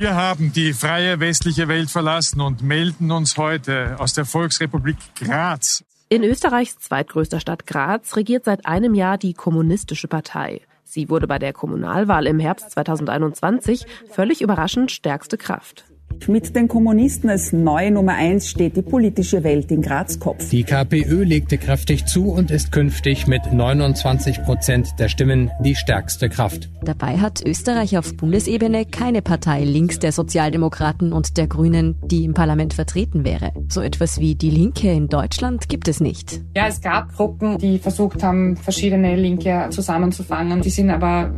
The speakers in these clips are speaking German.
Wir haben die freie westliche Welt verlassen und melden uns heute aus der Volksrepublik Graz. In Österreichs zweitgrößter Stadt Graz regiert seit einem Jahr die Kommunistische Partei. Sie wurde bei der Kommunalwahl im Herbst 2021 völlig überraschend stärkste Kraft. Mit den Kommunisten als neue Nummer eins steht die politische Welt in Graz Kopf. Die KPÖ legte kräftig zu und ist künftig mit 29 Prozent der Stimmen die stärkste Kraft. Dabei hat Österreich auf Bundesebene keine Partei links der Sozialdemokraten und der Grünen, die im Parlament vertreten wäre. So etwas wie die Linke in Deutschland gibt es nicht. Ja, es gab Gruppen, die versucht haben, verschiedene Linke zusammenzufangen. Die sind aber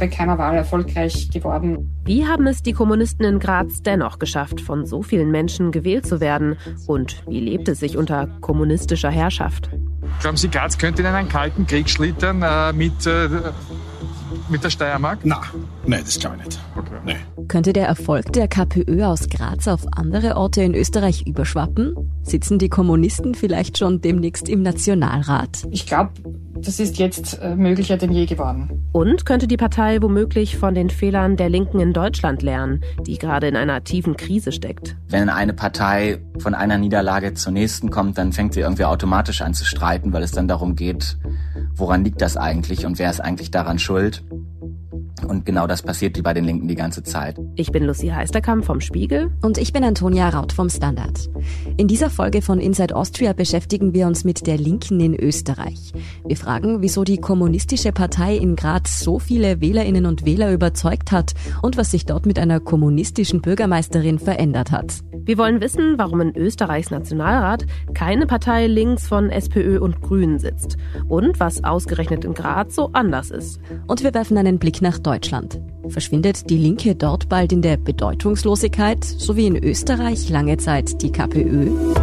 bei keiner Wahl erfolgreich geworden. Wie haben es die Kommunisten in Graz dennoch geschafft, von so vielen Menschen gewählt zu werden? Und wie lebt es sich unter kommunistischer Herrschaft? Glauben Sie, Graz könnte in einen kalten Krieg schlittern äh, mit, äh, mit der Steiermark? Na, nein, das glaube ich nicht. Okay. Nee. Könnte der Erfolg der KPÖ aus Graz auf andere Orte in Österreich überschwappen? Sitzen die Kommunisten vielleicht schon demnächst im Nationalrat? Ich glaube, das ist jetzt äh, möglicher denn je geworden. Und könnte die Partei womöglich von den Fehlern der Linken in Deutschland lernen, die gerade in einer tiefen Krise steckt? Wenn eine Partei von einer Niederlage zur nächsten kommt, dann fängt sie irgendwie automatisch an zu streiten, weil es dann darum geht, woran liegt das eigentlich und wer ist eigentlich daran schuld? Und genau das passiert bei den Linken die ganze Zeit. Ich bin Lucy Heisterkamp vom Spiegel. Und ich bin Antonia Raut vom Standard. In dieser Folge von Inside Austria beschäftigen wir uns mit der Linken in Österreich. Wir fragen, wieso die kommunistische Partei in Graz so viele Wählerinnen und Wähler überzeugt hat und was sich dort mit einer kommunistischen Bürgermeisterin verändert hat. Wir wollen wissen, warum in Österreichs Nationalrat keine Partei links von SPÖ und Grünen sitzt und was ausgerechnet in Graz so anders ist. Und wir werfen einen Blick nach Deutschland. Verschwindet die Linke dort bald in der Bedeutungslosigkeit, so wie in Österreich lange Zeit die KPÖ?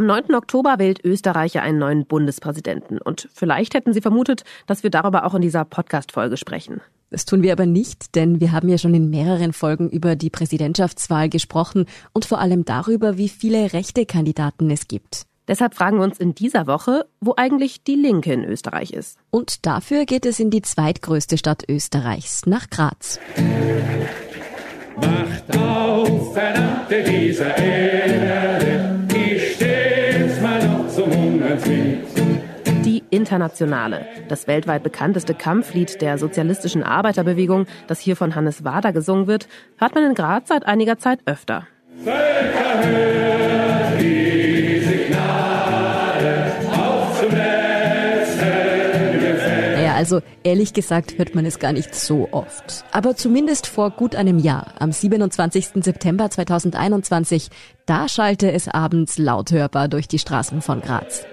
Am 9. Oktober wählt Österreich einen neuen Bundespräsidenten. Und vielleicht hätten Sie vermutet, dass wir darüber auch in dieser Podcast-Folge sprechen. Das tun wir aber nicht, denn wir haben ja schon in mehreren Folgen über die Präsidentschaftswahl gesprochen und vor allem darüber, wie viele rechte Kandidaten es gibt. Deshalb fragen wir uns in dieser Woche, wo eigentlich die Linke in Österreich ist. Und dafür geht es in die zweitgrößte Stadt Österreichs, nach Graz. Macht auf, verdammte diese Erde, Internationale, das weltweit bekannteste Kampflied der sozialistischen Arbeiterbewegung, das hier von Hannes Wader gesungen wird, hört man in Graz seit einiger Zeit öfter. Also ehrlich gesagt hört man es gar nicht so oft. Aber zumindest vor gut einem Jahr, am 27. September 2021, da schallte es abends laut hörbar durch die Straßen von Graz.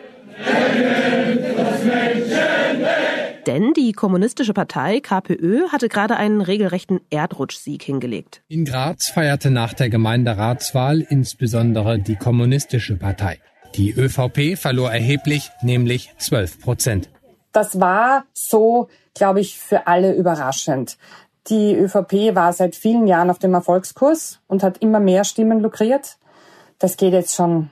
Denn die kommunistische Partei KPÖ hatte gerade einen regelrechten Erdrutschsieg hingelegt. In Graz feierte nach der Gemeinderatswahl insbesondere die kommunistische Partei. Die ÖVP verlor erheblich, nämlich 12 Prozent. Das war so, glaube ich, für alle überraschend. Die ÖVP war seit vielen Jahren auf dem Erfolgskurs und hat immer mehr Stimmen lukriert. Das geht jetzt schon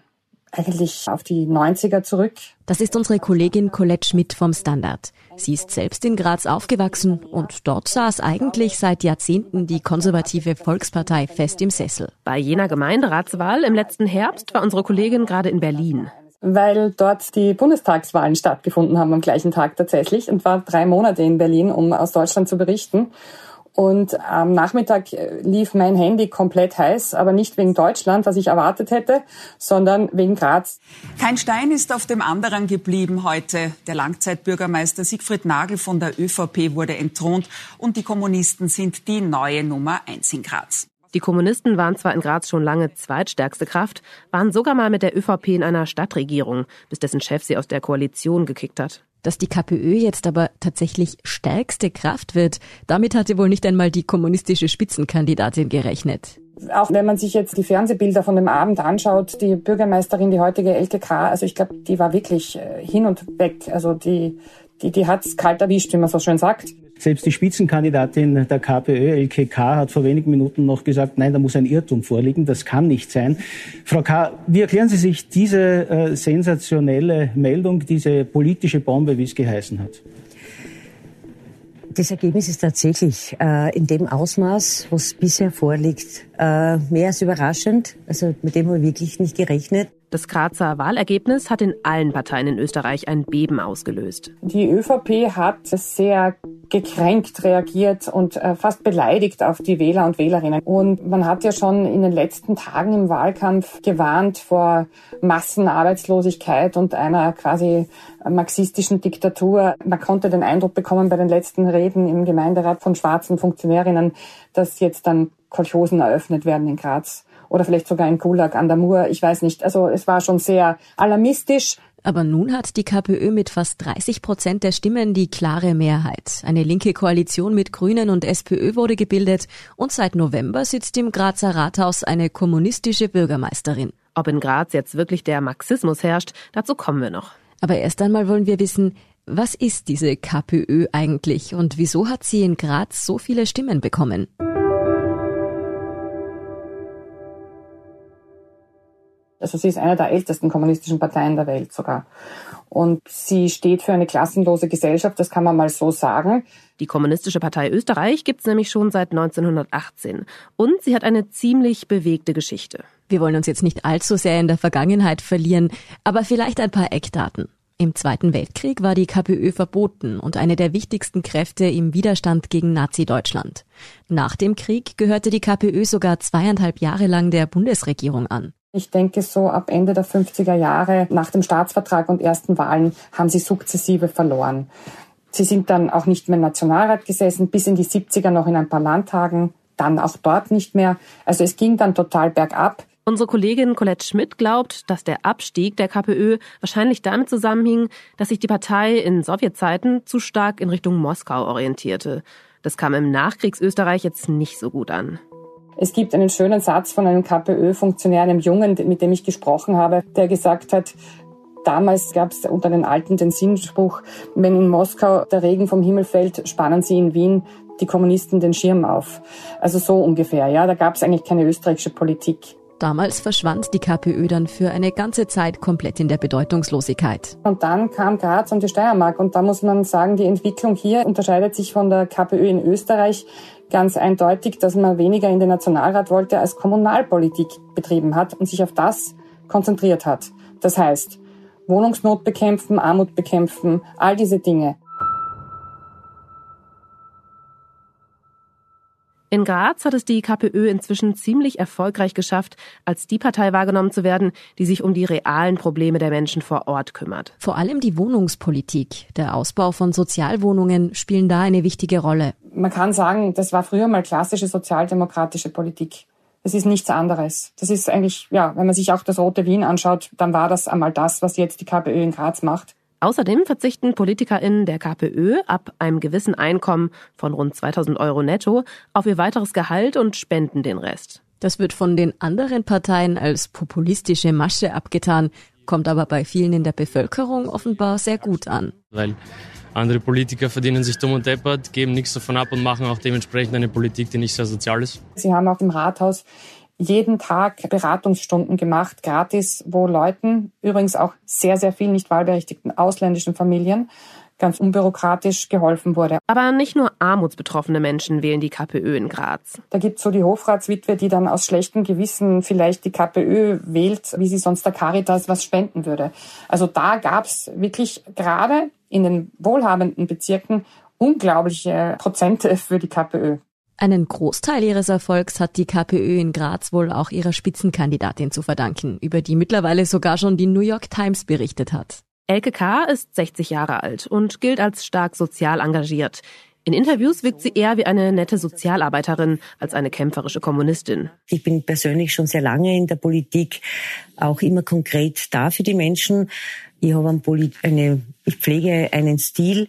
eigentlich auf die 90er zurück. Das ist unsere Kollegin Colette Schmidt vom Standard. Sie ist selbst in Graz aufgewachsen und dort saß eigentlich seit Jahrzehnten die konservative Volkspartei fest im Sessel. Bei jener Gemeinderatswahl im letzten Herbst war unsere Kollegin gerade in Berlin. Weil dort die Bundestagswahlen stattgefunden haben am gleichen Tag tatsächlich und war drei Monate in Berlin, um aus Deutschland zu berichten. Und am Nachmittag äh, lief mein Handy komplett heiß, aber nicht wegen Deutschland, was ich erwartet hätte, sondern wegen Graz. Kein Stein ist auf dem anderen geblieben heute. Der Langzeitbürgermeister Siegfried Nagel von der ÖVP wurde entthront und die Kommunisten sind die neue Nummer eins in Graz. Die Kommunisten waren zwar in Graz schon lange zweitstärkste Kraft, waren sogar mal mit der ÖVP in einer Stadtregierung, bis dessen Chef sie aus der Koalition gekickt hat. Dass die KPÖ jetzt aber tatsächlich stärkste Kraft wird, damit hatte wohl nicht einmal die kommunistische Spitzenkandidatin gerechnet. Auch wenn man sich jetzt die Fernsehbilder von dem Abend anschaut, die Bürgermeisterin, die heutige LKK, also ich glaube, die war wirklich äh, hin und weg. Also die, die, die hat's kalt erwischt, wie man so schön sagt. Selbst die Spitzenkandidatin der KPÖ, LKK, hat vor wenigen Minuten noch gesagt, nein, da muss ein Irrtum vorliegen, das kann nicht sein. Frau K., wie erklären Sie sich diese äh, sensationelle Meldung, diese politische Bombe, wie es geheißen hat? Das Ergebnis ist tatsächlich äh, in dem Ausmaß, was bisher vorliegt, äh, mehr als überraschend. Also mit dem haben wir wirklich nicht gerechnet. Das Grazer Wahlergebnis hat in allen Parteien in Österreich ein Beben ausgelöst. Die ÖVP hat sehr gekränkt reagiert und äh, fast beleidigt auf die Wähler und Wählerinnen. Und man hat ja schon in den letzten Tagen im Wahlkampf gewarnt vor Massenarbeitslosigkeit und einer quasi marxistischen Diktatur. Man konnte den Eindruck bekommen bei den letzten Reden im Gemeinderat von schwarzen Funktionärinnen, dass jetzt dann Kolchosen eröffnet werden in Graz oder vielleicht sogar in Gulag an der Mur. Ich weiß nicht. Also es war schon sehr alarmistisch. Aber nun hat die KPÖ mit fast 30 Prozent der Stimmen die klare Mehrheit. Eine linke Koalition mit Grünen und SPÖ wurde gebildet und seit November sitzt im Grazer Rathaus eine kommunistische Bürgermeisterin. Ob in Graz jetzt wirklich der Marxismus herrscht, dazu kommen wir noch. Aber erst einmal wollen wir wissen, was ist diese KPÖ eigentlich und wieso hat sie in Graz so viele Stimmen bekommen? Also sie ist eine der ältesten kommunistischen Parteien der Welt sogar. Und sie steht für eine klassenlose Gesellschaft, das kann man mal so sagen. Die Kommunistische Partei Österreich gibt's nämlich schon seit 1918. Und sie hat eine ziemlich bewegte Geschichte. Wir wollen uns jetzt nicht allzu sehr in der Vergangenheit verlieren, aber vielleicht ein paar Eckdaten. Im Zweiten Weltkrieg war die KPÖ verboten und eine der wichtigsten Kräfte im Widerstand gegen Nazi-Deutschland. Nach dem Krieg gehörte die KPÖ sogar zweieinhalb Jahre lang der Bundesregierung an. Ich denke, so ab Ende der 50er Jahre nach dem Staatsvertrag und ersten Wahlen haben sie sukzessive verloren. Sie sind dann auch nicht mehr im Nationalrat gesessen, bis in die 70er noch in ein paar Landtagen, dann auch dort nicht mehr. Also es ging dann total bergab. Unsere Kollegin Colette Schmidt glaubt, dass der Abstieg der KPÖ wahrscheinlich damit zusammenhing, dass sich die Partei in Sowjetzeiten zu stark in Richtung Moskau orientierte. Das kam im Nachkriegsösterreich jetzt nicht so gut an. Es gibt einen schönen Satz von einem KPÖ-Funktionär, einem Jungen, mit dem ich gesprochen habe, der gesagt hat, Damals gab es unter den Alten den Sinnspruch, wenn in Moskau der Regen vom Himmel fällt, spannen sie in Wien die Kommunisten den Schirm auf. Also so ungefähr, ja. Da gab es eigentlich keine österreichische Politik. Damals verschwand die KPÖ dann für eine ganze Zeit komplett in der Bedeutungslosigkeit. Und dann kam Graz und die Steiermark. Und da muss man sagen, die Entwicklung hier unterscheidet sich von der KPÖ in Österreich ganz eindeutig, dass man weniger in den Nationalrat wollte, als Kommunalpolitik betrieben hat und sich auf das konzentriert hat. Das heißt, Wohnungsnot bekämpfen, Armut bekämpfen, all diese Dinge. In Graz hat es die KPÖ inzwischen ziemlich erfolgreich geschafft, als die Partei wahrgenommen zu werden, die sich um die realen Probleme der Menschen vor Ort kümmert. Vor allem die Wohnungspolitik, der Ausbau von Sozialwohnungen spielen da eine wichtige Rolle. Man kann sagen, das war früher mal klassische sozialdemokratische Politik. Das ist nichts anderes. Das ist eigentlich, ja, wenn man sich auch das Rote Wien anschaut, dann war das einmal das, was jetzt die KPÖ in Graz macht. Außerdem verzichten PolitikerInnen der KPÖ ab einem gewissen Einkommen von rund 2000 Euro netto auf ihr weiteres Gehalt und spenden den Rest. Das wird von den anderen Parteien als populistische Masche abgetan, kommt aber bei vielen in der Bevölkerung offenbar sehr gut an. Weil andere Politiker verdienen sich dumm und deppert, geben nichts davon ab und machen auch dementsprechend eine Politik, die nicht sehr sozial ist. Sie haben auch im Rathaus jeden Tag Beratungsstunden gemacht, gratis, wo Leuten, übrigens auch sehr, sehr vielen nicht wahlberechtigten ausländischen Familien, ganz unbürokratisch geholfen wurde. Aber nicht nur armutsbetroffene Menschen wählen die KPÖ in Graz. Da gibt's so die Hofratswitwe, die dann aus schlechtem Gewissen vielleicht die KPÖ wählt, wie sie sonst der Caritas was spenden würde. Also da gab's wirklich gerade in den wohlhabenden Bezirken unglaubliche Prozente für die KPÖ. Einen Großteil ihres Erfolgs hat die KPÖ in Graz wohl auch ihrer Spitzenkandidatin zu verdanken, über die mittlerweile sogar schon die New York Times berichtet hat. Elke K. ist 60 Jahre alt und gilt als stark sozial engagiert. In Interviews wirkt sie eher wie eine nette Sozialarbeiterin als eine kämpferische Kommunistin. Ich bin persönlich schon sehr lange in der Politik, auch immer konkret da für die Menschen. Ich habe eine, ich pflege einen Stil,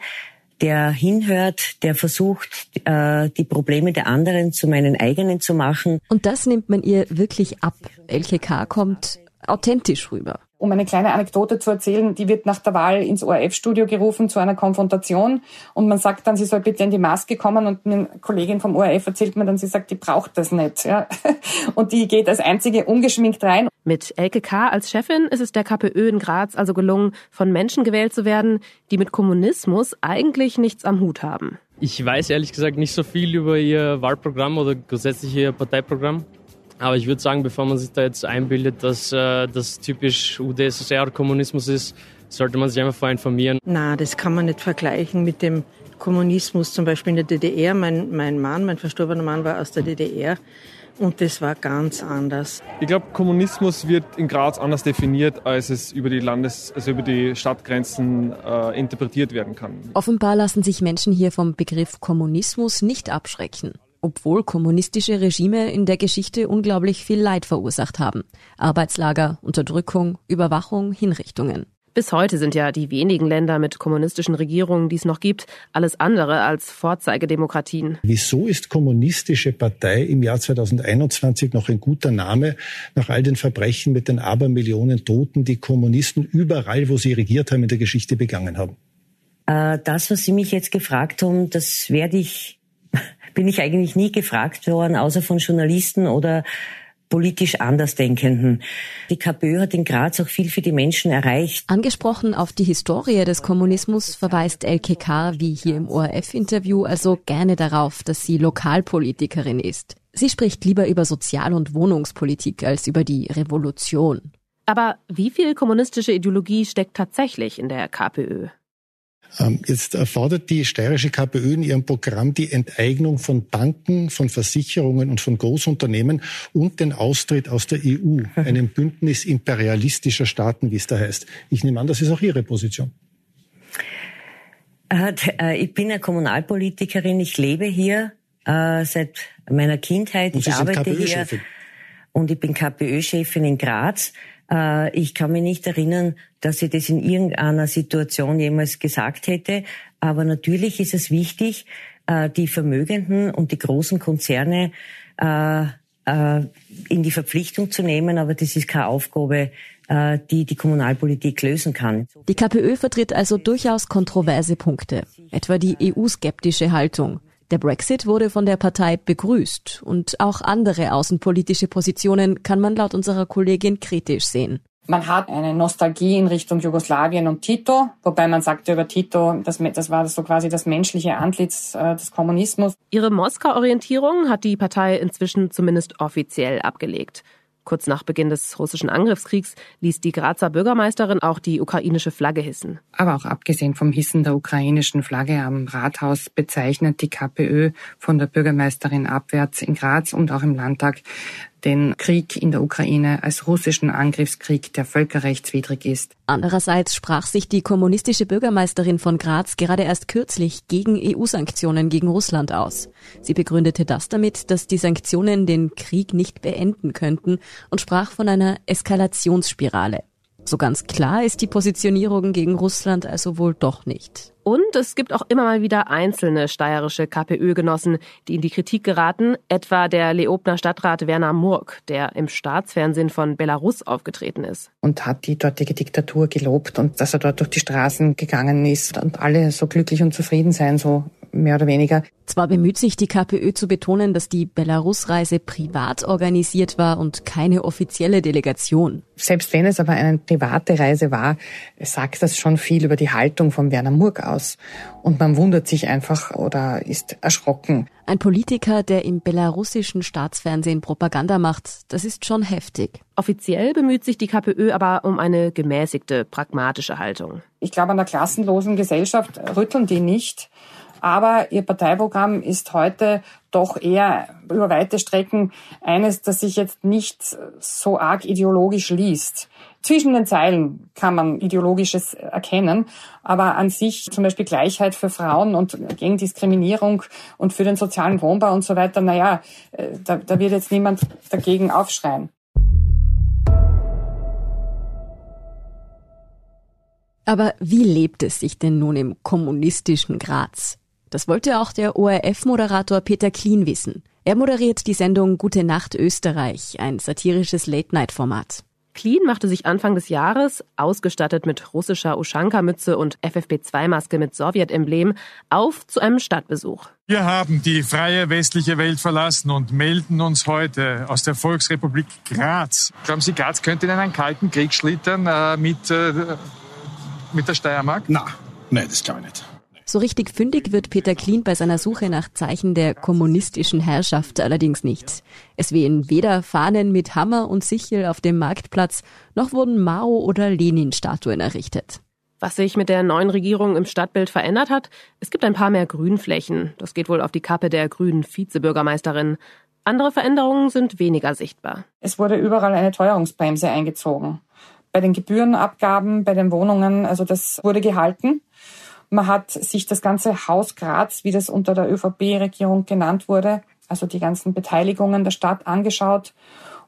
der hinhört, der versucht, äh, die Probleme der anderen zu meinen eigenen zu machen. Und das nimmt man ihr wirklich ab. LKK kommt authentisch rüber. Um eine kleine Anekdote zu erzählen, die wird nach der Wahl ins ORF-Studio gerufen zu einer Konfrontation und man sagt dann, sie soll bitte in die Maske kommen und eine Kollegin vom ORF erzählt mir dann, sie sagt, die braucht das nicht. Ja. Und die geht als einzige ungeschminkt rein. Mit Elke K. als Chefin ist es der KPÖ in Graz also gelungen, von Menschen gewählt zu werden, die mit Kommunismus eigentlich nichts am Hut haben. Ich weiß ehrlich gesagt nicht so viel über ihr Wahlprogramm oder grundsätzlich ihr Parteiprogramm. Aber ich würde sagen, bevor man sich da jetzt einbildet, dass äh, das typisch UdSSR-Kommunismus ist, sollte man sich einfach vorher informieren. Na, das kann man nicht vergleichen mit dem Kommunismus zum Beispiel in der DDR. Mein, mein Mann, mein verstorbener Mann war aus der DDR und das war ganz anders. Ich glaube, Kommunismus wird in Graz anders definiert, als es über die Landes-, also über die Stadtgrenzen äh, interpretiert werden kann. Offenbar lassen sich Menschen hier vom Begriff Kommunismus nicht abschrecken obwohl kommunistische Regime in der Geschichte unglaublich viel Leid verursacht haben. Arbeitslager, Unterdrückung, Überwachung, Hinrichtungen. Bis heute sind ja die wenigen Länder mit kommunistischen Regierungen, die es noch gibt, alles andere als Vorzeigedemokratien. Wieso ist kommunistische Partei im Jahr 2021 noch ein guter Name nach all den Verbrechen mit den Abermillionen Toten, die Kommunisten überall, wo sie regiert haben, in der Geschichte begangen haben? Äh, das, was Sie mich jetzt gefragt haben, das werde ich bin ich eigentlich nie gefragt worden, außer von Journalisten oder politisch Andersdenkenden. Die KPÖ hat in Graz auch viel für die Menschen erreicht. Angesprochen auf die Historie des Kommunismus verweist LKK, wie hier im ORF-Interview, also gerne darauf, dass sie Lokalpolitikerin ist. Sie spricht lieber über Sozial- und Wohnungspolitik als über die Revolution. Aber wie viel kommunistische Ideologie steckt tatsächlich in der KPÖ? Ähm, jetzt fordert die steirische KPÖ in ihrem Programm die Enteignung von Banken, von Versicherungen und von Großunternehmen und den Austritt aus der EU, einem Bündnis imperialistischer Staaten, wie es da heißt. Ich nehme an, das ist auch Ihre Position. Äh, äh, ich bin eine Kommunalpolitikerin, ich lebe hier äh, seit meiner Kindheit, ich arbeite hier und ich bin KPÖ-Chefin in Graz. Äh, ich kann mich nicht erinnern, dass ich das in irgendeiner Situation jemals gesagt hätte. Aber natürlich ist es wichtig, äh, die Vermögenden und die großen Konzerne äh, in die Verpflichtung zu nehmen. Aber das ist keine Aufgabe, die die Kommunalpolitik lösen kann. Die KPÖ vertritt also durchaus kontroverse Punkte, etwa die EU-skeptische Haltung. Der Brexit wurde von der Partei begrüßt und auch andere außenpolitische Positionen kann man laut unserer Kollegin kritisch sehen. Man hat eine Nostalgie in Richtung Jugoslawien und Tito, wobei man sagte über Tito, das, das war so quasi das menschliche Antlitz äh, des Kommunismus. Ihre Moskau-Orientierung hat die Partei inzwischen zumindest offiziell abgelegt. Kurz nach Beginn des russischen Angriffskriegs ließ die Grazer Bürgermeisterin auch die ukrainische Flagge hissen. Aber auch abgesehen vom Hissen der ukrainischen Flagge am Rathaus bezeichnet die KPÖ von der Bürgermeisterin abwärts in Graz und auch im Landtag den Krieg in der Ukraine als russischen Angriffskrieg, der völkerrechtswidrig ist. Andererseits sprach sich die kommunistische Bürgermeisterin von Graz gerade erst kürzlich gegen EU-Sanktionen gegen Russland aus. Sie begründete das damit, dass die Sanktionen den Krieg nicht beenden könnten und sprach von einer Eskalationsspirale. So ganz klar ist die Positionierung gegen Russland also wohl doch nicht. Und es gibt auch immer mal wieder einzelne steirische KPÖ-Genossen, die in die Kritik geraten, etwa der Leobner Stadtrat Werner Murk, der im Staatsfernsehen von Belarus aufgetreten ist. Und hat die dortige Diktatur gelobt und dass er dort durch die Straßen gegangen ist und alle so glücklich und zufrieden sein, so mehr oder weniger. Zwar bemüht sich die KPÖ zu betonen, dass die Belarus-Reise privat organisiert war und keine offizielle Delegation. Selbst wenn es aber eine private Reise war, sagt das schon viel über die Haltung von Werner Murk aus. Und man wundert sich einfach oder ist erschrocken. Ein Politiker, der im belarussischen Staatsfernsehen Propaganda macht, das ist schon heftig. Offiziell bemüht sich die KPÖ aber um eine gemäßigte, pragmatische Haltung. Ich glaube, an der klassenlosen Gesellschaft rütteln die nicht. Aber ihr Parteiprogramm ist heute doch eher über weite Strecken eines, das sich jetzt nicht so arg ideologisch liest. Zwischen den Zeilen kann man ideologisches erkennen, aber an sich zum Beispiel Gleichheit für Frauen und gegen Diskriminierung und für den sozialen Wohnbau und so weiter, naja, äh, da, da wird jetzt niemand dagegen aufschreien. Aber wie lebt es sich denn nun im kommunistischen Graz? Das wollte auch der ORF-Moderator Peter Klien wissen. Er moderiert die Sendung Gute Nacht Österreich, ein satirisches Late-Night-Format. Clean machte sich Anfang des Jahres, ausgestattet mit russischer Uschanka-Mütze und FFP2-Maske mit Sowjetemblem, auf zu einem Stadtbesuch. Wir haben die freie westliche Welt verlassen und melden uns heute aus der Volksrepublik Graz. Glauben Sie, Graz könnte in einen kalten Krieg schlittern äh, mit, äh, mit der Steiermark? Na, nein, das glaube ich nicht. So richtig fündig wird Peter Klien bei seiner Suche nach Zeichen der kommunistischen Herrschaft allerdings nicht. Es wehen weder Fahnen mit Hammer und Sichel auf dem Marktplatz, noch wurden Mao- oder Lenin-Statuen errichtet. Was sich mit der neuen Regierung im Stadtbild verändert hat, es gibt ein paar mehr Grünflächen. Das geht wohl auf die Kappe der grünen Vizebürgermeisterin. Andere Veränderungen sind weniger sichtbar. Es wurde überall eine Teuerungsbremse eingezogen. Bei den Gebührenabgaben, bei den Wohnungen, also das wurde gehalten. Man hat sich das ganze Haus Graz, wie das unter der ÖVP-Regierung genannt wurde, also die ganzen Beteiligungen der Stadt angeschaut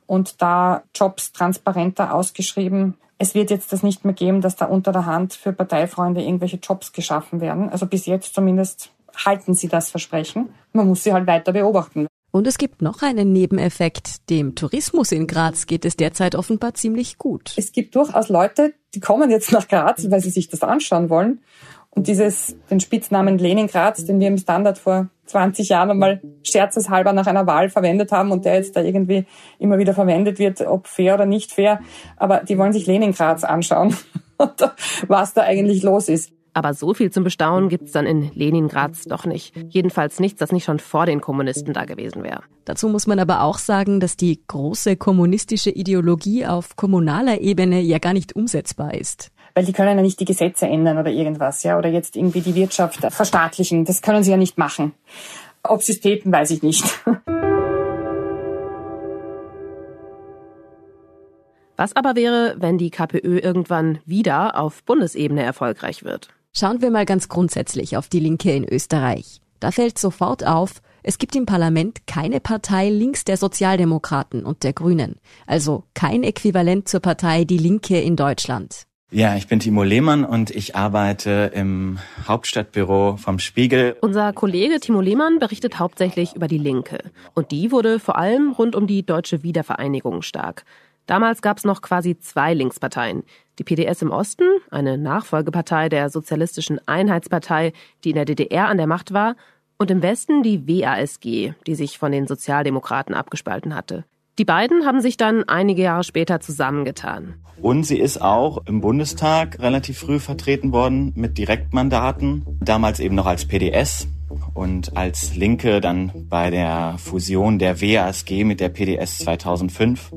und da Jobs transparenter ausgeschrieben. Es wird jetzt das nicht mehr geben, dass da unter der Hand für Parteifreunde irgendwelche Jobs geschaffen werden. Also bis jetzt zumindest halten sie das Versprechen. Man muss sie halt weiter beobachten. Und es gibt noch einen Nebeneffekt. Dem Tourismus in Graz geht es derzeit offenbar ziemlich gut. Es gibt durchaus Leute, die kommen jetzt nach Graz, weil sie sich das anschauen wollen. Und dieses, den Spitznamen Leningrad, den wir im Standard vor 20 Jahren einmal scherzeshalber nach einer Wahl verwendet haben und der jetzt da irgendwie immer wieder verwendet wird, ob fair oder nicht fair. Aber die wollen sich Leningrads anschauen, was da eigentlich los ist. Aber so viel zum Bestaunen gibt's dann in Leningrad doch nicht. Jedenfalls nichts, das nicht schon vor den Kommunisten da gewesen wäre. Dazu muss man aber auch sagen, dass die große kommunistische Ideologie auf kommunaler Ebene ja gar nicht umsetzbar ist weil die können ja nicht die Gesetze ändern oder irgendwas, ja, oder jetzt irgendwie die Wirtschaft verstaatlichen. Das können sie ja nicht machen. Ob sie es täten, weiß ich nicht. Was aber wäre, wenn die KPÖ irgendwann wieder auf Bundesebene erfolgreich wird? Schauen wir mal ganz grundsätzlich auf die Linke in Österreich. Da fällt sofort auf, es gibt im Parlament keine Partei links der Sozialdemokraten und der Grünen, also kein Äquivalent zur Partei Die Linke in Deutschland. Ja, ich bin Timo Lehmann und ich arbeite im Hauptstadtbüro vom Spiegel. Unser Kollege Timo Lehmann berichtet hauptsächlich über die Linke. Und die wurde vor allem rund um die deutsche Wiedervereinigung stark. Damals gab es noch quasi zwei Linksparteien. Die PDS im Osten, eine Nachfolgepartei der Sozialistischen Einheitspartei, die in der DDR an der Macht war, und im Westen die WASG, die sich von den Sozialdemokraten abgespalten hatte. Die beiden haben sich dann einige Jahre später zusammengetan. Und sie ist auch im Bundestag relativ früh vertreten worden mit Direktmandaten, damals eben noch als PDS und als Linke dann bei der Fusion der WASG mit der PDS 2005.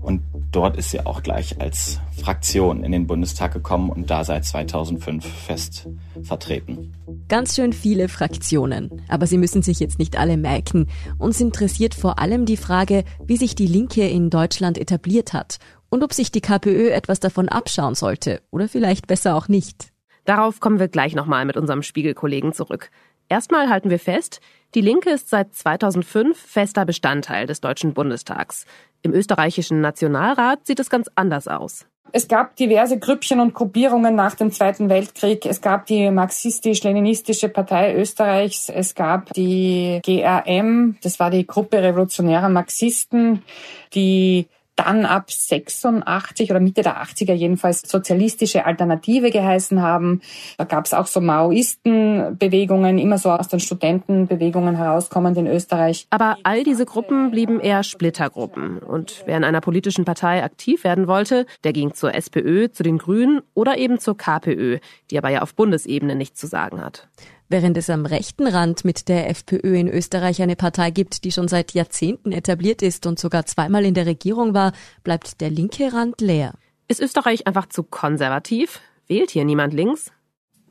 Und dort ist sie auch gleich als Fraktion in den Bundestag gekommen und da seit 2005 fest vertreten. Ganz schön viele Fraktionen. Aber Sie müssen sich jetzt nicht alle merken. Uns interessiert vor allem die Frage, wie sich die Linke in Deutschland etabliert hat und ob sich die KPÖ etwas davon abschauen sollte oder vielleicht besser auch nicht. Darauf kommen wir gleich nochmal mit unserem Spiegelkollegen zurück. Erstmal halten wir fest, die Linke ist seit 2005 fester Bestandteil des Deutschen Bundestags. Im österreichischen Nationalrat sieht es ganz anders aus. Es gab diverse Grüppchen und Gruppierungen nach dem Zweiten Weltkrieg. Es gab die marxistisch-leninistische Partei Österreichs. Es gab die GRM, das war die Gruppe revolutionärer Marxisten, die dann ab 86 oder Mitte der 80er jedenfalls sozialistische Alternative geheißen haben. Da gab es auch so Maoistenbewegungen, immer so aus den Studentenbewegungen herauskommend in Österreich. Aber all diese Gruppen blieben eher Splittergruppen. Und wer in einer politischen Partei aktiv werden wollte, der ging zur SPÖ, zu den Grünen oder eben zur KPÖ, die aber ja auf Bundesebene nichts zu sagen hat. Während es am rechten Rand mit der FPÖ in Österreich eine Partei gibt, die schon seit Jahrzehnten etabliert ist und sogar zweimal in der Regierung war, bleibt der linke Rand leer. Ist Österreich einfach zu konservativ? Wählt hier niemand links?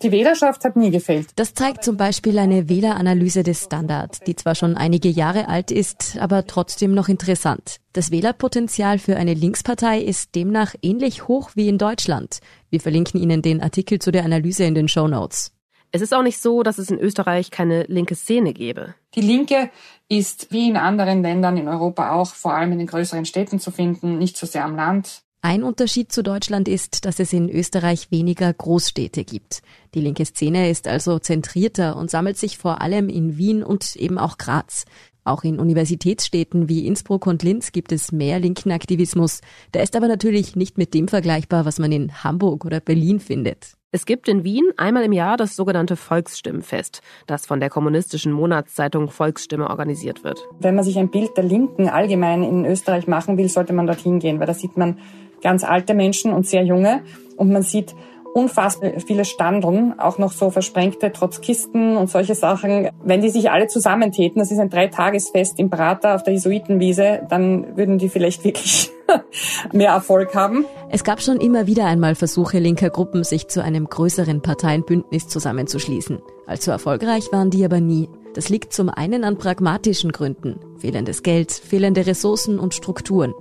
Die Wählerschaft hat nie gefehlt. Das zeigt zum Beispiel eine Wähleranalyse des Standard, die zwar schon einige Jahre alt ist, aber trotzdem noch interessant. Das Wählerpotenzial für eine Linkspartei ist demnach ähnlich hoch wie in Deutschland. Wir verlinken Ihnen den Artikel zu der Analyse in den Show Notes. Es ist auch nicht so, dass es in Österreich keine linke Szene gäbe. Die Linke ist wie in anderen Ländern in Europa auch vor allem in den größeren Städten zu finden, nicht so sehr am Land. Ein Unterschied zu Deutschland ist, dass es in Österreich weniger Großstädte gibt. Die linke Szene ist also zentrierter und sammelt sich vor allem in Wien und eben auch Graz. Auch in Universitätsstädten wie Innsbruck und Linz gibt es mehr linken Aktivismus. Der ist aber natürlich nicht mit dem vergleichbar, was man in Hamburg oder Berlin findet. Es gibt in Wien einmal im Jahr das sogenannte Volksstimmenfest, das von der kommunistischen Monatszeitung Volksstimme organisiert wird. Wenn man sich ein Bild der Linken allgemein in Österreich machen will, sollte man dorthin gehen, weil da sieht man ganz alte Menschen und sehr junge und man sieht unfassbar viele Standeln, auch noch so versprengte Trotzkisten und solche Sachen. Wenn die sich alle zusammentäten, das ist ein Dreitagesfest im Prater auf der Jesuitenwiese, dann würden die vielleicht wirklich mehr Erfolg haben. Es gab schon immer wieder einmal Versuche linker Gruppen, sich zu einem größeren Parteienbündnis zusammenzuschließen. Allzu erfolgreich waren die aber nie. Das liegt zum einen an pragmatischen Gründen. Fehlendes Geld, fehlende Ressourcen und Strukturen.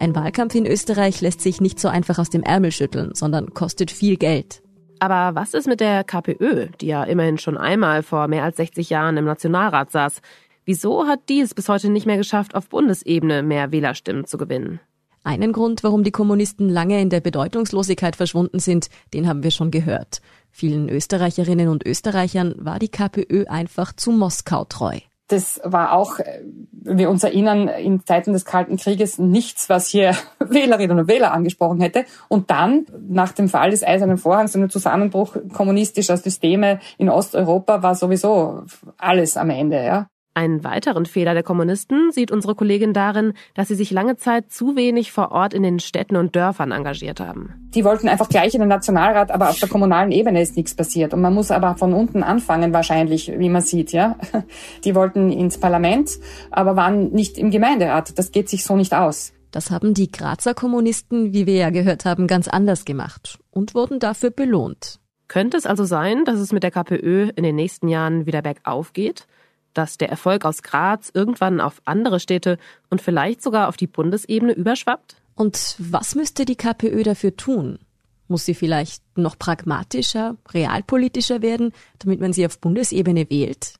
Ein Wahlkampf in Österreich lässt sich nicht so einfach aus dem Ärmel schütteln, sondern kostet viel Geld. Aber was ist mit der KPÖ, die ja immerhin schon einmal vor mehr als 60 Jahren im Nationalrat saß? Wieso hat die es bis heute nicht mehr geschafft, auf Bundesebene mehr Wählerstimmen zu gewinnen? Einen Grund, warum die Kommunisten lange in der Bedeutungslosigkeit verschwunden sind, den haben wir schon gehört. Vielen Österreicherinnen und Österreichern war die KPÖ einfach zu Moskau treu. Das war auch, äh, wir uns erinnern, in Zeiten des Kalten Krieges nichts, was hier Wählerinnen und Wähler angesprochen hätte. Und dann, nach dem Fall des Eisernen Vorhangs und dem Zusammenbruch kommunistischer Systeme in Osteuropa, war sowieso alles am Ende, ja. Einen weiteren Fehler der Kommunisten sieht unsere Kollegin darin, dass sie sich lange Zeit zu wenig vor Ort in den Städten und Dörfern engagiert haben. Die wollten einfach gleich in den Nationalrat, aber auf der kommunalen Ebene ist nichts passiert. Und man muss aber von unten anfangen wahrscheinlich, wie man sieht, ja. Die wollten ins Parlament, aber waren nicht im Gemeinderat. Das geht sich so nicht aus. Das haben die Grazer Kommunisten, wie wir ja gehört haben, ganz anders gemacht und wurden dafür belohnt. Könnte es also sein, dass es mit der KPÖ in den nächsten Jahren wieder bergauf geht? Dass der Erfolg aus Graz irgendwann auf andere Städte und vielleicht sogar auf die Bundesebene überschwappt? Und was müsste die KPÖ dafür tun? Muss sie vielleicht noch pragmatischer, realpolitischer werden, damit man sie auf Bundesebene wählt?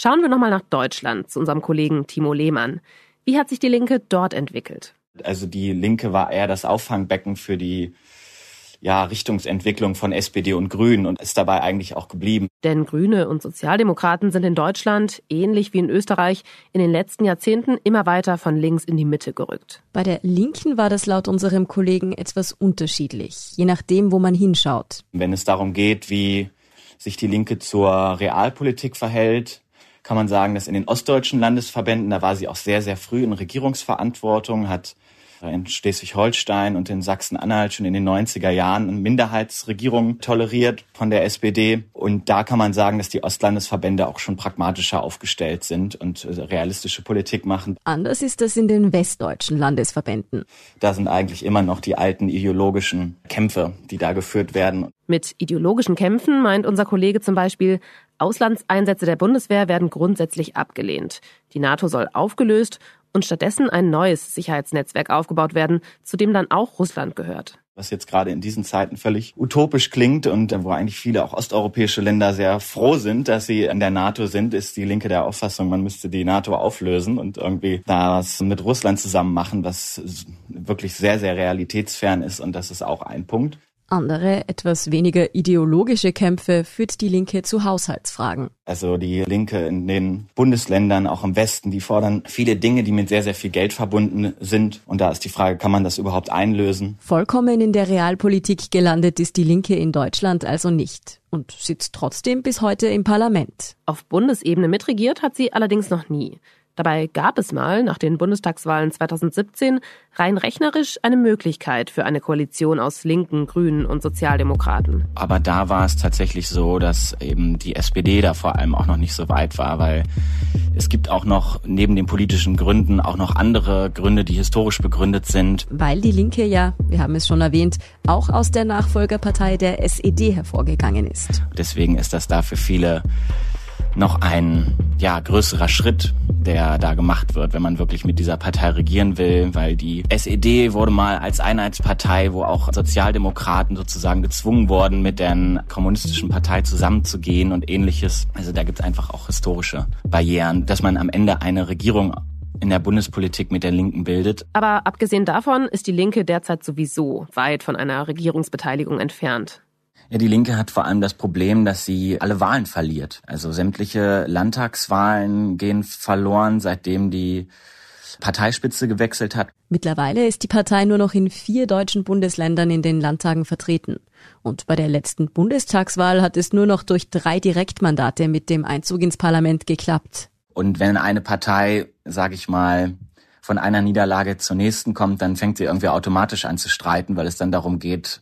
Schauen wir nochmal nach Deutschland zu unserem Kollegen Timo Lehmann. Wie hat sich die Linke dort entwickelt? Also die Linke war eher das Auffangbecken für die ja, Richtungsentwicklung von SPD und Grünen und ist dabei eigentlich auch geblieben. Denn Grüne und Sozialdemokraten sind in Deutschland, ähnlich wie in Österreich, in den letzten Jahrzehnten immer weiter von links in die Mitte gerückt. Bei der Linken war das laut unserem Kollegen etwas unterschiedlich, je nachdem, wo man hinschaut. Wenn es darum geht, wie sich die Linke zur Realpolitik verhält, kann man sagen, dass in den ostdeutschen Landesverbänden, da war sie auch sehr, sehr früh in Regierungsverantwortung, hat in Schleswig-Holstein und in Sachsen-Anhalt schon in den 90er Jahren eine Minderheitsregierung toleriert von der SPD. Und da kann man sagen, dass die Ostlandesverbände auch schon pragmatischer aufgestellt sind und realistische Politik machen. Anders ist das in den westdeutschen Landesverbänden. Da sind eigentlich immer noch die alten ideologischen Kämpfe, die da geführt werden. Mit ideologischen Kämpfen meint unser Kollege zum Beispiel, Auslandseinsätze der Bundeswehr werden grundsätzlich abgelehnt. Die NATO soll aufgelöst und stattdessen ein neues Sicherheitsnetzwerk aufgebaut werden, zu dem dann auch Russland gehört. Was jetzt gerade in diesen Zeiten völlig utopisch klingt und wo eigentlich viele auch osteuropäische Länder sehr froh sind, dass sie in der NATO sind, ist die Linke der Auffassung, man müsste die NATO auflösen und irgendwie da was mit Russland zusammen machen, was wirklich sehr, sehr realitätsfern ist. Und das ist auch ein Punkt. Andere, etwas weniger ideologische Kämpfe führt die Linke zu Haushaltsfragen. Also die Linke in den Bundesländern, auch im Westen, die fordern viele Dinge, die mit sehr, sehr viel Geld verbunden sind. Und da ist die Frage, kann man das überhaupt einlösen? Vollkommen in der Realpolitik gelandet ist die Linke in Deutschland also nicht und sitzt trotzdem bis heute im Parlament. Auf Bundesebene mitregiert hat sie allerdings noch nie. Dabei gab es mal nach den Bundestagswahlen 2017 rein rechnerisch eine Möglichkeit für eine Koalition aus Linken, Grünen und Sozialdemokraten. Aber da war es tatsächlich so, dass eben die SPD da vor allem auch noch nicht so weit war, weil es gibt auch noch neben den politischen Gründen auch noch andere Gründe, die historisch begründet sind. Weil die Linke ja, wir haben es schon erwähnt, auch aus der Nachfolgerpartei der SED hervorgegangen ist. Deswegen ist das da für viele noch ein ja, größerer Schritt, der da gemacht wird, wenn man wirklich mit dieser Partei regieren will, weil die SED wurde mal als Einheitspartei, wo auch Sozialdemokraten sozusagen gezwungen wurden, mit der kommunistischen Partei zusammenzugehen und ähnliches. Also da gibt es einfach auch historische Barrieren, dass man am Ende eine Regierung in der Bundespolitik mit der Linken bildet. Aber abgesehen davon ist die Linke derzeit sowieso weit von einer Regierungsbeteiligung entfernt. Ja, die Linke hat vor allem das Problem, dass sie alle Wahlen verliert. Also sämtliche Landtagswahlen gehen verloren, seitdem die Parteispitze gewechselt hat. Mittlerweile ist die Partei nur noch in vier deutschen Bundesländern in den Landtagen vertreten. Und bei der letzten Bundestagswahl hat es nur noch durch drei Direktmandate mit dem Einzug ins Parlament geklappt. Und wenn eine Partei, sage ich mal, von einer Niederlage zur nächsten kommt, dann fängt sie irgendwie automatisch an zu streiten, weil es dann darum geht,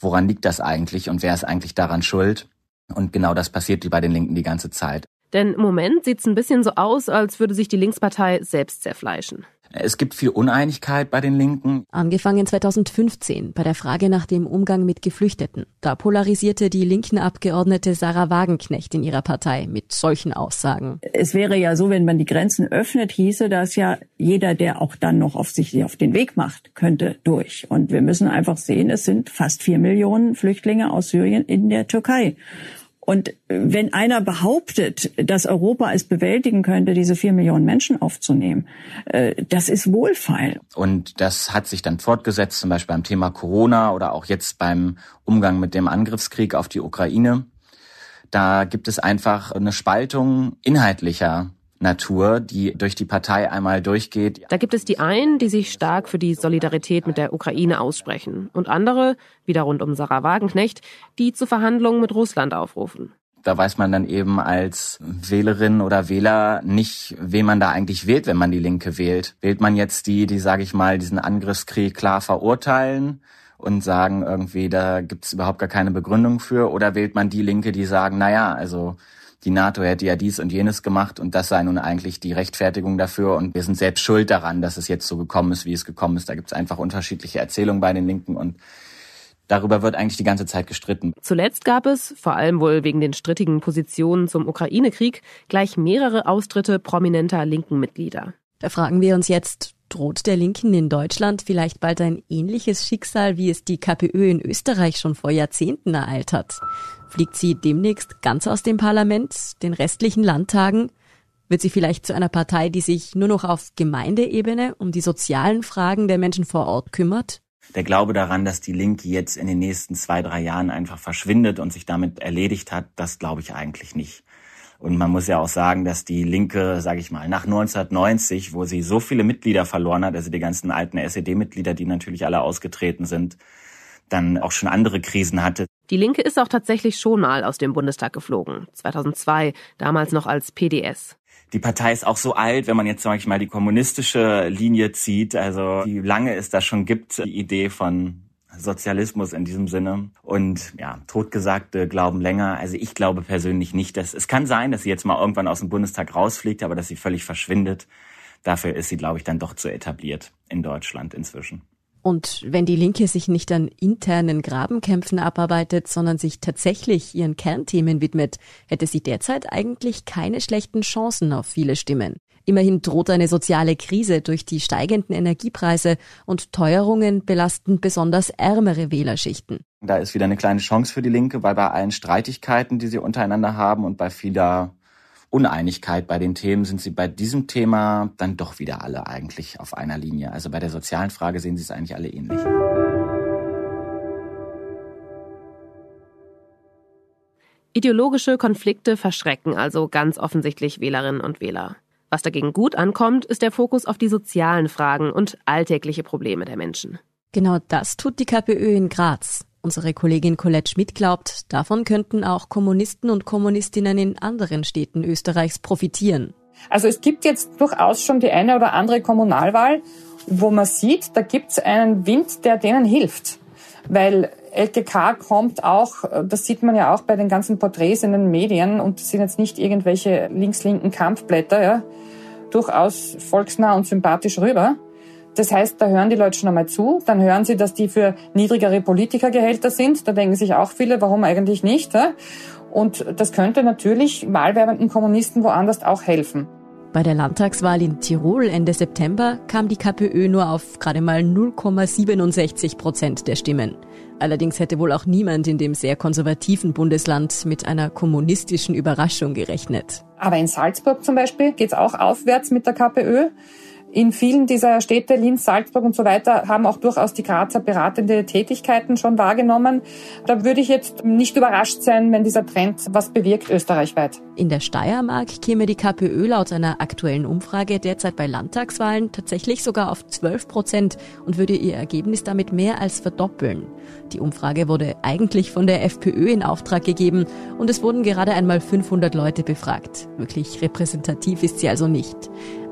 woran liegt das eigentlich und wer ist eigentlich daran schuld? Und genau das passiert bei den Linken die ganze Zeit. Denn im Moment sieht es ein bisschen so aus, als würde sich die Linkspartei selbst zerfleischen. Es gibt viel Uneinigkeit bei den Linken. Angefangen 2015 bei der Frage nach dem Umgang mit Geflüchteten. Da polarisierte die linken Abgeordnete Sarah Wagenknecht in ihrer Partei mit solchen Aussagen. Es wäre ja so, wenn man die Grenzen öffnet, hieße das ja, jeder, der auch dann noch auf sich auf den Weg macht, könnte durch. Und wir müssen einfach sehen, es sind fast vier Millionen Flüchtlinge aus Syrien in der Türkei. Und wenn einer behauptet, dass Europa es bewältigen könnte, diese vier Millionen Menschen aufzunehmen, äh, das ist wohlfeil. Und das hat sich dann fortgesetzt, zum Beispiel beim Thema Corona oder auch jetzt beim Umgang mit dem Angriffskrieg auf die Ukraine. Da gibt es einfach eine Spaltung inhaltlicher Natur, die durch die Partei einmal durchgeht. Da gibt es die einen, die sich stark für die Solidarität mit der Ukraine aussprechen und andere, wieder rund um Sarah Wagenknecht, die zu Verhandlungen mit Russland aufrufen. Da weiß man dann eben als Wählerin oder Wähler nicht, wen man da eigentlich wählt, wenn man die Linke wählt. Wählt man jetzt die, die, sage ich mal, diesen Angriffskrieg klar verurteilen und sagen irgendwie, da gibt es überhaupt gar keine Begründung für, oder wählt man die Linke, die sagen, naja, also die NATO hätte ja dies und jenes gemacht und das sei nun eigentlich die Rechtfertigung dafür und wir sind selbst schuld daran, dass es jetzt so gekommen ist, wie es gekommen ist. Da gibt es einfach unterschiedliche Erzählungen bei den Linken und Darüber wird eigentlich die ganze Zeit gestritten. Zuletzt gab es, vor allem wohl wegen den strittigen Positionen zum Ukraine-Krieg, gleich mehrere Austritte prominenter linken Mitglieder. Da fragen wir uns jetzt, droht der Linken in Deutschland vielleicht bald ein ähnliches Schicksal, wie es die KPÖ in Österreich schon vor Jahrzehnten ereilt hat? Fliegt sie demnächst ganz aus dem Parlament, den restlichen Landtagen? Wird sie vielleicht zu einer Partei, die sich nur noch auf Gemeindeebene um die sozialen Fragen der Menschen vor Ort kümmert? Der Glaube daran, dass die Linke jetzt in den nächsten zwei, drei Jahren einfach verschwindet und sich damit erledigt hat, das glaube ich eigentlich nicht. Und man muss ja auch sagen, dass die Linke, sage ich mal, nach 1990, wo sie so viele Mitglieder verloren hat, also die ganzen alten SED-Mitglieder, die natürlich alle ausgetreten sind, dann auch schon andere Krisen hatte. Die Linke ist auch tatsächlich schon mal aus dem Bundestag geflogen. 2002, damals noch als PDS. Die Partei ist auch so alt, wenn man jetzt, sag ich mal, die kommunistische Linie zieht, also wie lange es da schon gibt, die Idee von Sozialismus in diesem Sinne. Und ja, Totgesagte glauben länger. Also ich glaube persönlich nicht, dass es kann sein, dass sie jetzt mal irgendwann aus dem Bundestag rausfliegt, aber dass sie völlig verschwindet. Dafür ist sie, glaube ich, dann doch zu etabliert in Deutschland inzwischen. Und wenn die Linke sich nicht an internen Grabenkämpfen abarbeitet, sondern sich tatsächlich ihren Kernthemen widmet, hätte sie derzeit eigentlich keine schlechten Chancen auf viele Stimmen. Immerhin droht eine soziale Krise durch die steigenden Energiepreise und Teuerungen belasten besonders ärmere Wählerschichten. Da ist wieder eine kleine Chance für die Linke, weil bei allen Streitigkeiten, die sie untereinander haben und bei vieler Uneinigkeit bei den Themen sind sie bei diesem Thema dann doch wieder alle eigentlich auf einer Linie. Also bei der sozialen Frage sehen sie es eigentlich alle ähnlich. Ideologische Konflikte verschrecken also ganz offensichtlich Wählerinnen und Wähler. Was dagegen gut ankommt, ist der Fokus auf die sozialen Fragen und alltägliche Probleme der Menschen. Genau das tut die KPÖ in Graz. Unsere Kollegin Colette Schmidt glaubt, davon könnten auch Kommunisten und Kommunistinnen in anderen Städten Österreichs profitieren. Also es gibt jetzt durchaus schon die eine oder andere Kommunalwahl, wo man sieht, da gibt es einen Wind, der denen hilft. Weil LKK kommt auch, das sieht man ja auch bei den ganzen Porträts in den Medien, und das sind jetzt nicht irgendwelche links-linken Kampfblätter, ja, durchaus volksnah und sympathisch rüber. Das heißt, da hören die Leute schon einmal zu. Dann hören sie, dass die für niedrigere Politikergehälter sind. Da denken sich auch viele, warum eigentlich nicht? Und das könnte natürlich wahlwerbenden Kommunisten woanders auch helfen. Bei der Landtagswahl in Tirol Ende September kam die KPÖ nur auf gerade mal 0,67 Prozent der Stimmen. Allerdings hätte wohl auch niemand in dem sehr konservativen Bundesland mit einer kommunistischen Überraschung gerechnet. Aber in Salzburg zum Beispiel geht es auch aufwärts mit der KPÖ. In vielen dieser Städte, Linz, Salzburg und so weiter, haben auch durchaus die Grazer beratende Tätigkeiten schon wahrgenommen. Da würde ich jetzt nicht überrascht sein, wenn dieser Trend was bewirkt österreichweit. In der Steiermark käme die KPÖ laut einer aktuellen Umfrage derzeit bei Landtagswahlen tatsächlich sogar auf 12 Prozent und würde ihr Ergebnis damit mehr als verdoppeln. Die Umfrage wurde eigentlich von der FPÖ in Auftrag gegeben und es wurden gerade einmal 500 Leute befragt. Wirklich repräsentativ ist sie also nicht.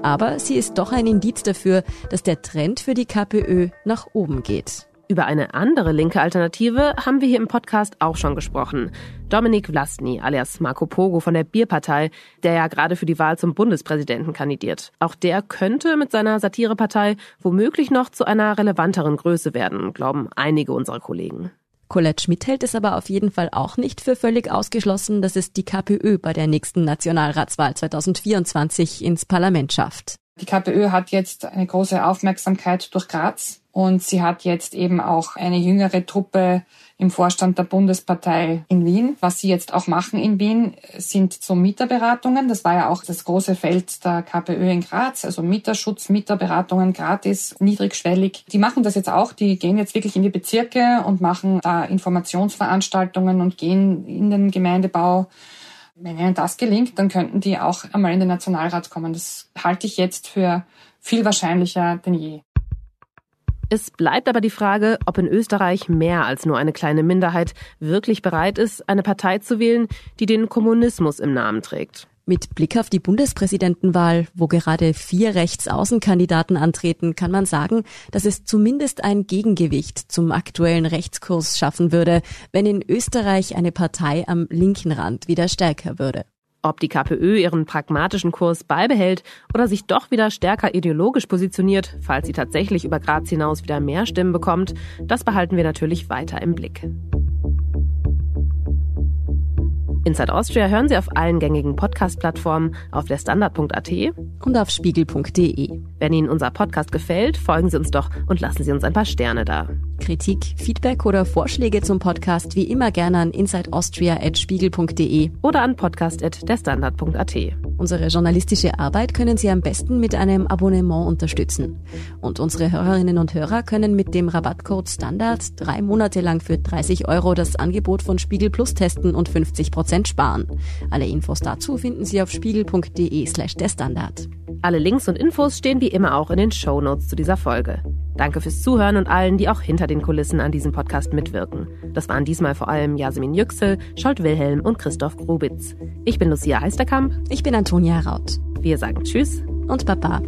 Aber sie ist doch ein Indiz dafür, dass der Trend für die KPÖ nach oben geht. Über eine andere linke Alternative haben wir hier im Podcast auch schon gesprochen. Dominik Vlastny alias Marco Pogo von der Bierpartei, der ja gerade für die Wahl zum Bundespräsidenten kandidiert. Auch der könnte mit seiner Satirepartei womöglich noch zu einer relevanteren Größe werden, glauben einige unserer Kollegen. Colette Schmidt hält es aber auf jeden Fall auch nicht für völlig ausgeschlossen, dass es die KPÖ bei der nächsten Nationalratswahl 2024 ins Parlament schafft. Die KPÖ hat jetzt eine große Aufmerksamkeit durch Graz und sie hat jetzt eben auch eine jüngere Truppe im Vorstand der Bundespartei in Wien. Was sie jetzt auch machen in Wien, sind so Mieterberatungen. Das war ja auch das große Feld der KPÖ in Graz, also Mieterschutz, Mieterberatungen gratis, niedrigschwellig. Die machen das jetzt auch. Die gehen jetzt wirklich in die Bezirke und machen da Informationsveranstaltungen und gehen in den Gemeindebau. Wenn ihnen das gelingt, dann könnten die auch einmal in den Nationalrat kommen. Das halte ich jetzt für viel wahrscheinlicher denn je. Es bleibt aber die Frage, ob in Österreich mehr als nur eine kleine Minderheit wirklich bereit ist, eine Partei zu wählen, die den Kommunismus im Namen trägt. Mit Blick auf die Bundespräsidentenwahl, wo gerade vier Rechtsaußenkandidaten antreten, kann man sagen, dass es zumindest ein Gegengewicht zum aktuellen Rechtskurs schaffen würde, wenn in Österreich eine Partei am linken Rand wieder stärker würde. Ob die KPÖ ihren pragmatischen Kurs beibehält oder sich doch wieder stärker ideologisch positioniert, falls sie tatsächlich über Graz hinaus wieder mehr Stimmen bekommt, das behalten wir natürlich weiter im Blick. Inside Austria hören Sie auf allen gängigen Podcast-Plattformen, auf der Standard.at und auf spiegel.de. Wenn Ihnen unser Podcast gefällt, folgen Sie uns doch und lassen Sie uns ein paar Sterne da. Kritik, Feedback oder Vorschläge zum Podcast wie immer gerne an insideaustria.spiegel.de oder an podcast.derstandard.at. Unsere journalistische Arbeit können Sie am besten mit einem Abonnement unterstützen. Und unsere Hörerinnen und Hörer können mit dem Rabattcode Standard drei Monate lang für 30 Euro das Angebot von Spiegel Plus testen und 50 Prozent sparen. Alle Infos dazu finden Sie auf spiegel.de slash der Standard. Alle Links und Infos stehen wie immer auch in den Show Notes zu dieser Folge. Danke fürs Zuhören und allen, die auch hinter den Kulissen an diesem Podcast mitwirken. Das waren diesmal vor allem Jasmin Yüksel, Scholt Wilhelm und Christoph Grubitz. Ich bin Lucia Heisterkamp. Ich bin Antonia Raut. Wir sagen Tschüss und Baba.